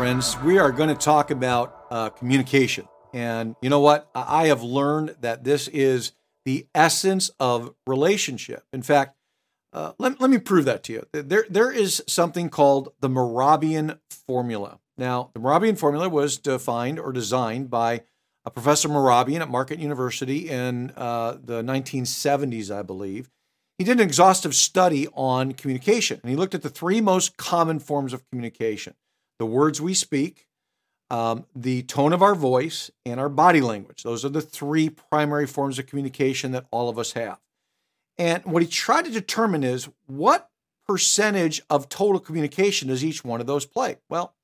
friends. We are going to talk about uh, communication. And you know what? I have learned that this is the essence of relationship. In fact, uh, let, let me prove that to you. There, there is something called the Mehrabian formula. Now, the Mehrabian formula was defined or designed by a Professor Mehrabian at Market University in uh, the 1970s, I believe. He did an exhaustive study on communication, and he looked at the three most common forms of communication the words we speak, um, the tone of our voice, and our body language. Those are the three primary forms of communication that all of us have. And what he tried to determine is what percentage of total communication does each one of those play? Well,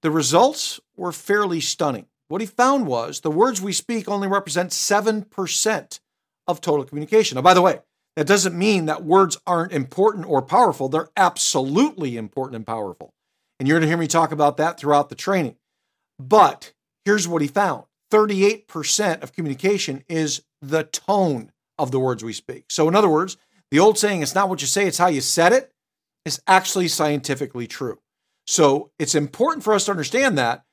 the results were fairly stunning. What he found was the words we speak only represent 7% of total communication. Now, by the way, that doesn't mean that words aren't important or powerful. They're absolutely important and powerful. And you're going to hear me talk about that throughout the training. But here's what he found 38% of communication is the tone of the words we speak. So, in other words, the old saying, it's not what you say, it's how you said it, is actually scientifically true. So, it's important for us to understand that,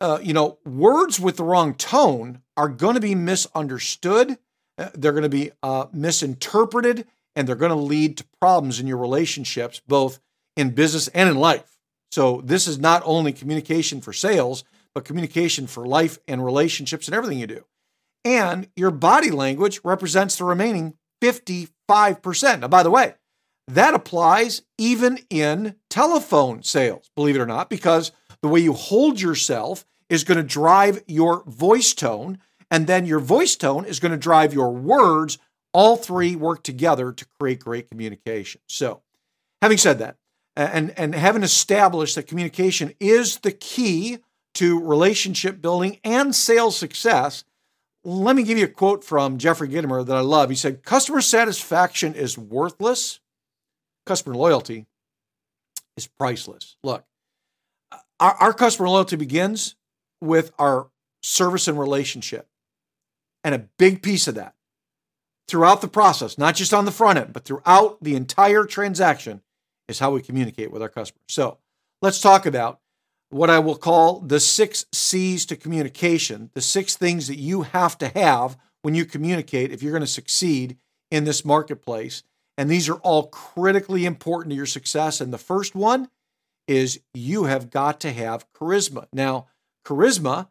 uh, you know, words with the wrong tone are going to be misunderstood, uh, they're going to be uh, misinterpreted, and they're going to lead to problems in your relationships, both in business and in life. So, this is not only communication for sales, but communication for life and relationships and everything you do and your body language represents the remaining 55%. Now, by the way, that applies even in telephone sales, believe it or not, because the way you hold yourself is going to drive your voice tone, and then your voice tone is going to drive your words. All three work together to create great communication. So, having said that, and, and having established that communication is the key to relationship building and sales success, let me give you a quote from Jeffrey Gitomer that I love. He said, Customer satisfaction is worthless, customer loyalty is priceless. Look, our, our customer loyalty begins with our service and relationship. And a big piece of that throughout the process, not just on the front end, but throughout the entire transaction, is how we communicate with our customers. So let's talk about what I will call the six C's to communication, the six things that you have to have when you communicate if you're going to succeed in this marketplace. And these are all critically important to your success. And the first one is you have got to have charisma. Now, charisma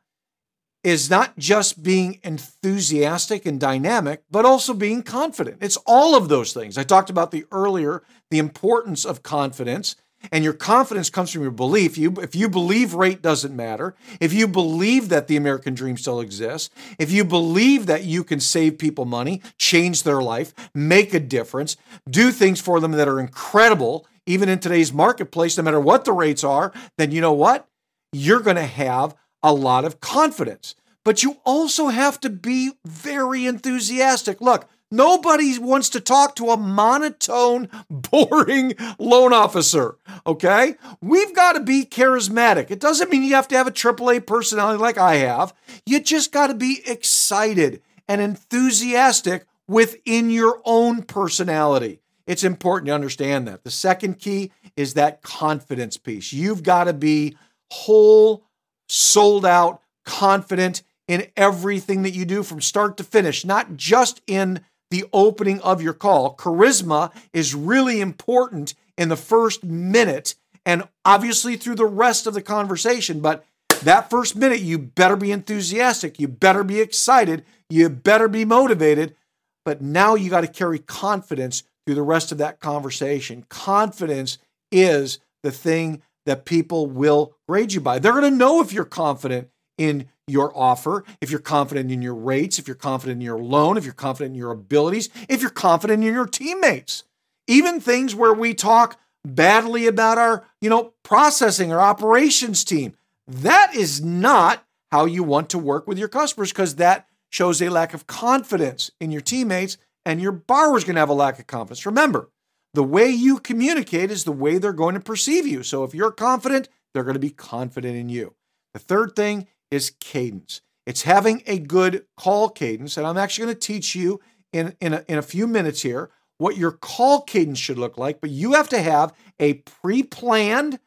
is not just being enthusiastic and dynamic, but also being confident. It's all of those things. I talked about the earlier the importance of confidence and your confidence comes from your belief. You, if you believe rate doesn't matter, if you believe that the American dream still exists, if you believe that you can save people money, change their life, make a difference, do things for them that are incredible, even in today's marketplace, no matter what the rates are, then you know what? You're going to have a lot of confidence. But you also have to be very enthusiastic. Look, Nobody wants to talk to a monotone, boring loan officer. Okay? We've got to be charismatic. It doesn't mean you have to have a AAA personality like I have. You just got to be excited and enthusiastic within your own personality. It's important to understand that. The second key is that confidence piece. You've got to be whole, sold out, confident in everything that you do from start to finish, not just in the opening of your call. Charisma is really important in the first minute and obviously through the rest of the conversation. But that first minute, you better be enthusiastic. You better be excited. You better be motivated. But now you got to carry confidence through the rest of that conversation. Confidence is the thing that people will grade you by. They're going to know if you're confident in your offer, if you're confident in your rates, if you're confident in your loan, if you're confident in your abilities, if you're confident in your teammates. Even things where we talk badly about our, you know, processing or operations team. That is not how you want to work with your customers because that shows a lack of confidence in your teammates and your borrower's going to have a lack of confidence. Remember, the way you communicate is the way they're going to perceive you. So if you're confident, they're going to be confident in you. The third thing is cadence. It's having a good call cadence. And I'm actually going to teach you in, in, a, in a few minutes here what your call cadence should look like. But you have to have a pre planned,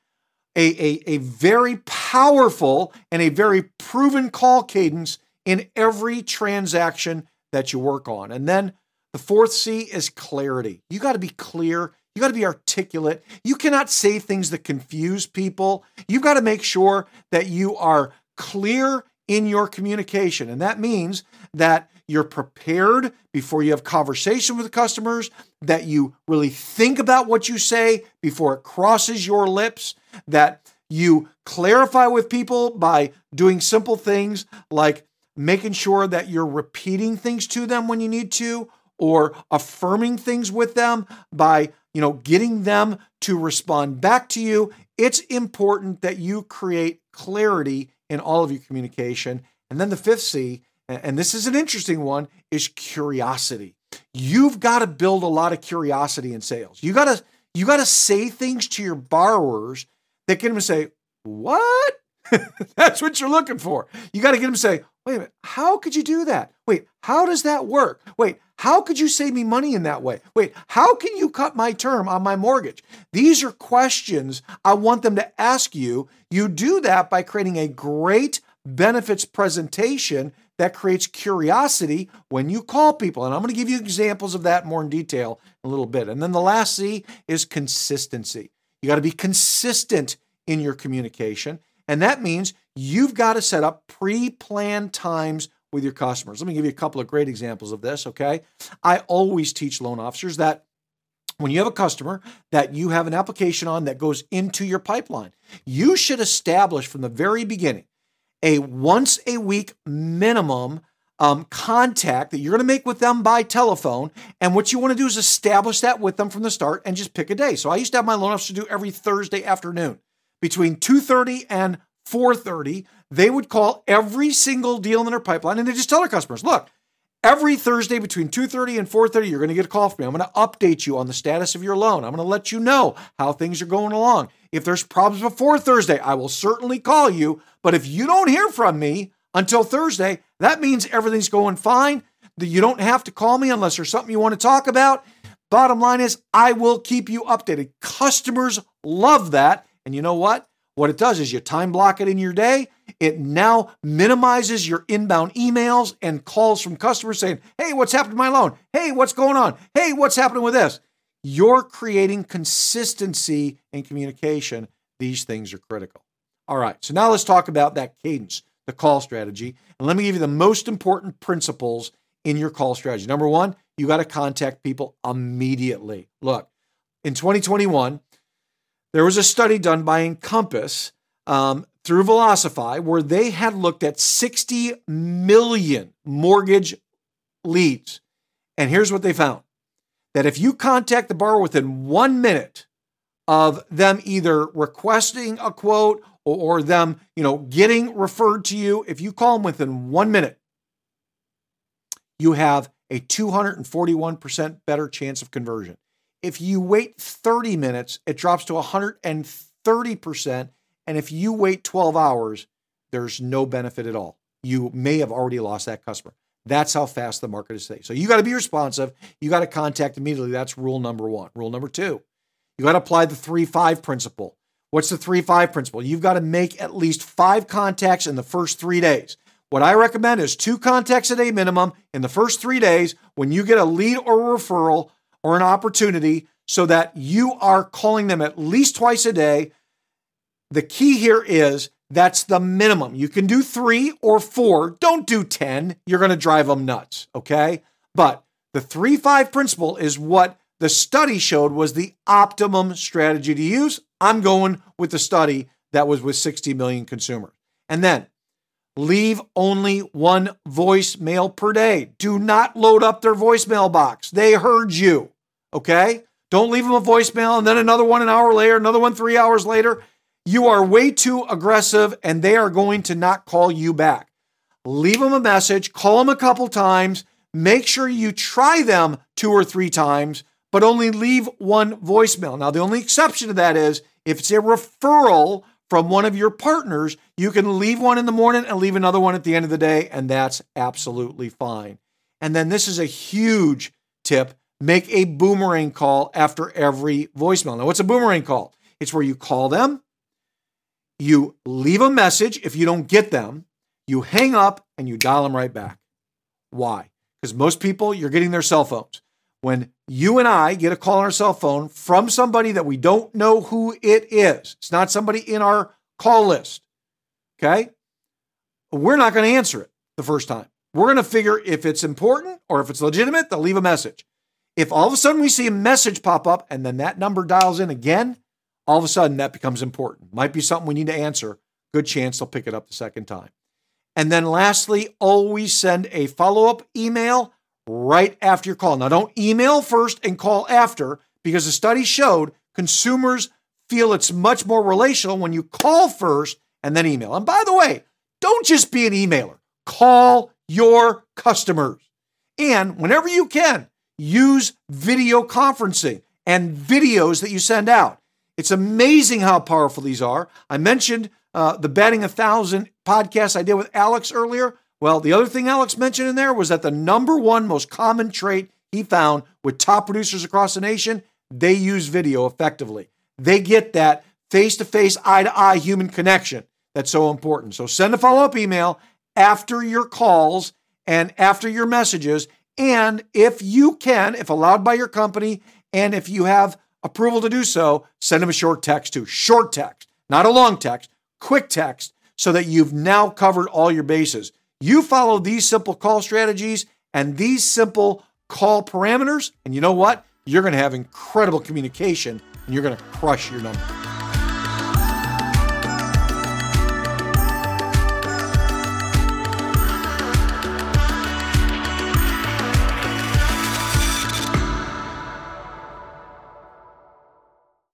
a, a, a very powerful and a very proven call cadence in every transaction that you work on. And then the fourth C is clarity. You got to be clear. You got to be articulate. You cannot say things that confuse people. You've got to make sure that you are clear in your communication. And that means that you're prepared before you have conversation with customers, that you really think about what you say before it crosses your lips, that you clarify with people by doing simple things like making sure that you're repeating things to them when you need to or affirming things with them by, you know, getting them to respond back to you. It's important that you create clarity in all of your communication. And then the fifth C, and this is an interesting one, is curiosity. You've got to build a lot of curiosity in sales. You got to you got to say things to your borrowers that get them to say, "What?" That's what you're looking for. You got to get them to say, "Wait a minute, how could you do that? Wait, how does that work? Wait, how could you save me money in that way? Wait, how can you cut my term on my mortgage?" These are questions I want them to ask you. You do that by creating a great benefits presentation that creates curiosity when you call people. And I'm going to give you examples of that more in detail in a little bit. And then the last C is consistency. You got to be consistent in your communication. And that means you've got to set up pre planned times with your customers. Let me give you a couple of great examples of this, okay? I always teach loan officers that when you have a customer that you have an application on that goes into your pipeline, you should establish from the very beginning a once a week minimum um, contact that you're going to make with them by telephone. And what you want to do is establish that with them from the start and just pick a day. So I used to have my loan officer do every Thursday afternoon between 2:30 and 4:30. They would call every single deal in their pipeline and they just tell their customers, look, Every Thursday between 2:30 and 4:30 you're going to get a call from me. I'm going to update you on the status of your loan. I'm going to let you know how things are going along. If there's problems before Thursday, I will certainly call you, but if you don't hear from me until Thursday, that means everything's going fine. You don't have to call me unless there's something you want to talk about. Bottom line is I will keep you updated. Customers love that. And you know what? What it does is you time block it in your day. It now minimizes your inbound emails and calls from customers saying, Hey, what's happened to my loan? Hey, what's going on? Hey, what's happening with this? You're creating consistency in communication. These things are critical. All right, so now let's talk about that cadence, the call strategy. And let me give you the most important principles in your call strategy. Number one, you got to contact people immediately. Look, in 2021, there was a study done by Encompass um, through Velocify where they had looked at 60 million mortgage leads. And here's what they found that if you contact the borrower within one minute of them either requesting a quote or, or them, you know, getting referred to you, if you call them within one minute, you have a 241% better chance of conversion. If you wait 30 minutes, it drops to 130%. And if you wait 12 hours, there's no benefit at all. You may have already lost that customer. That's how fast the market is today. So you got to be responsive. You got to contact immediately. That's rule number one. Rule number two, you got to apply the 3 5 principle. What's the 3 5 principle? You've got to make at least five contacts in the first three days. What I recommend is two contacts a day minimum in the first three days when you get a lead or a referral or an opportunity so that you are calling them at least twice a day. The key here is that's the minimum. You can do three or four. Don't do 10. You're going to drive them nuts. Okay. But the 3 5 principle is what the study showed was the optimum strategy to use. I'm going with the study that was with 60 million consumers. And then leave only one voicemail per day. Do not load up their voicemail box. They heard you. Okay? Don't leave them a voicemail and then another one an hour later, another one three hours later. You are way too aggressive and they are going to not call you back. Leave them a message, call them a couple times, make sure you try them two or three times, but only leave one voicemail. Now, the only exception to that is if it's a referral from one of your partners, you can leave one in the morning and leave another one at the end of the day, and that's absolutely fine. And then this is a huge tip make a boomerang call after every voicemail. Now, what's a boomerang call? It's where you call them, you leave a message if you don't get them, you hang up and you dial them right back. Why? Because most people, you're getting their cell phones. When you and I get a call on our cell phone from somebody that we don't know who it is, it's not somebody in our call list, okay? We're not going to answer it the first time. We're going to figure if it's important or if it's legitimate, they'll leave a message. If all of a sudden we see a message pop up and then that number dials in again, all of a sudden that becomes important. Might be something we need to answer. Good chance they'll pick it up the second time. And then lastly, always send a follow up email right after your call. Now, don't email first and call after because the study showed consumers feel it's much more relational when you call first and then email. And by the way, don't just be an emailer, call your customers. And whenever you can, use video conferencing and videos that you send out. It's amazing how powerful these are. I mentioned uh, the Batting a Thousand podcast I did with Alex earlier. Well, the other thing Alex mentioned in there was that the number one most common trait he found with top producers across the nation, they use video effectively. They get that face to face, eye to eye human connection that's so important. So send a follow up email after your calls and after your messages. And if you can, if allowed by your company, and if you have approval to do so, send them a short text too. Short text, not a long text, quick text, so that you've now covered all your bases. You follow these simple call strategies and these simple call parameters, and you know what? You're going to have incredible communication and you're going to crush your number.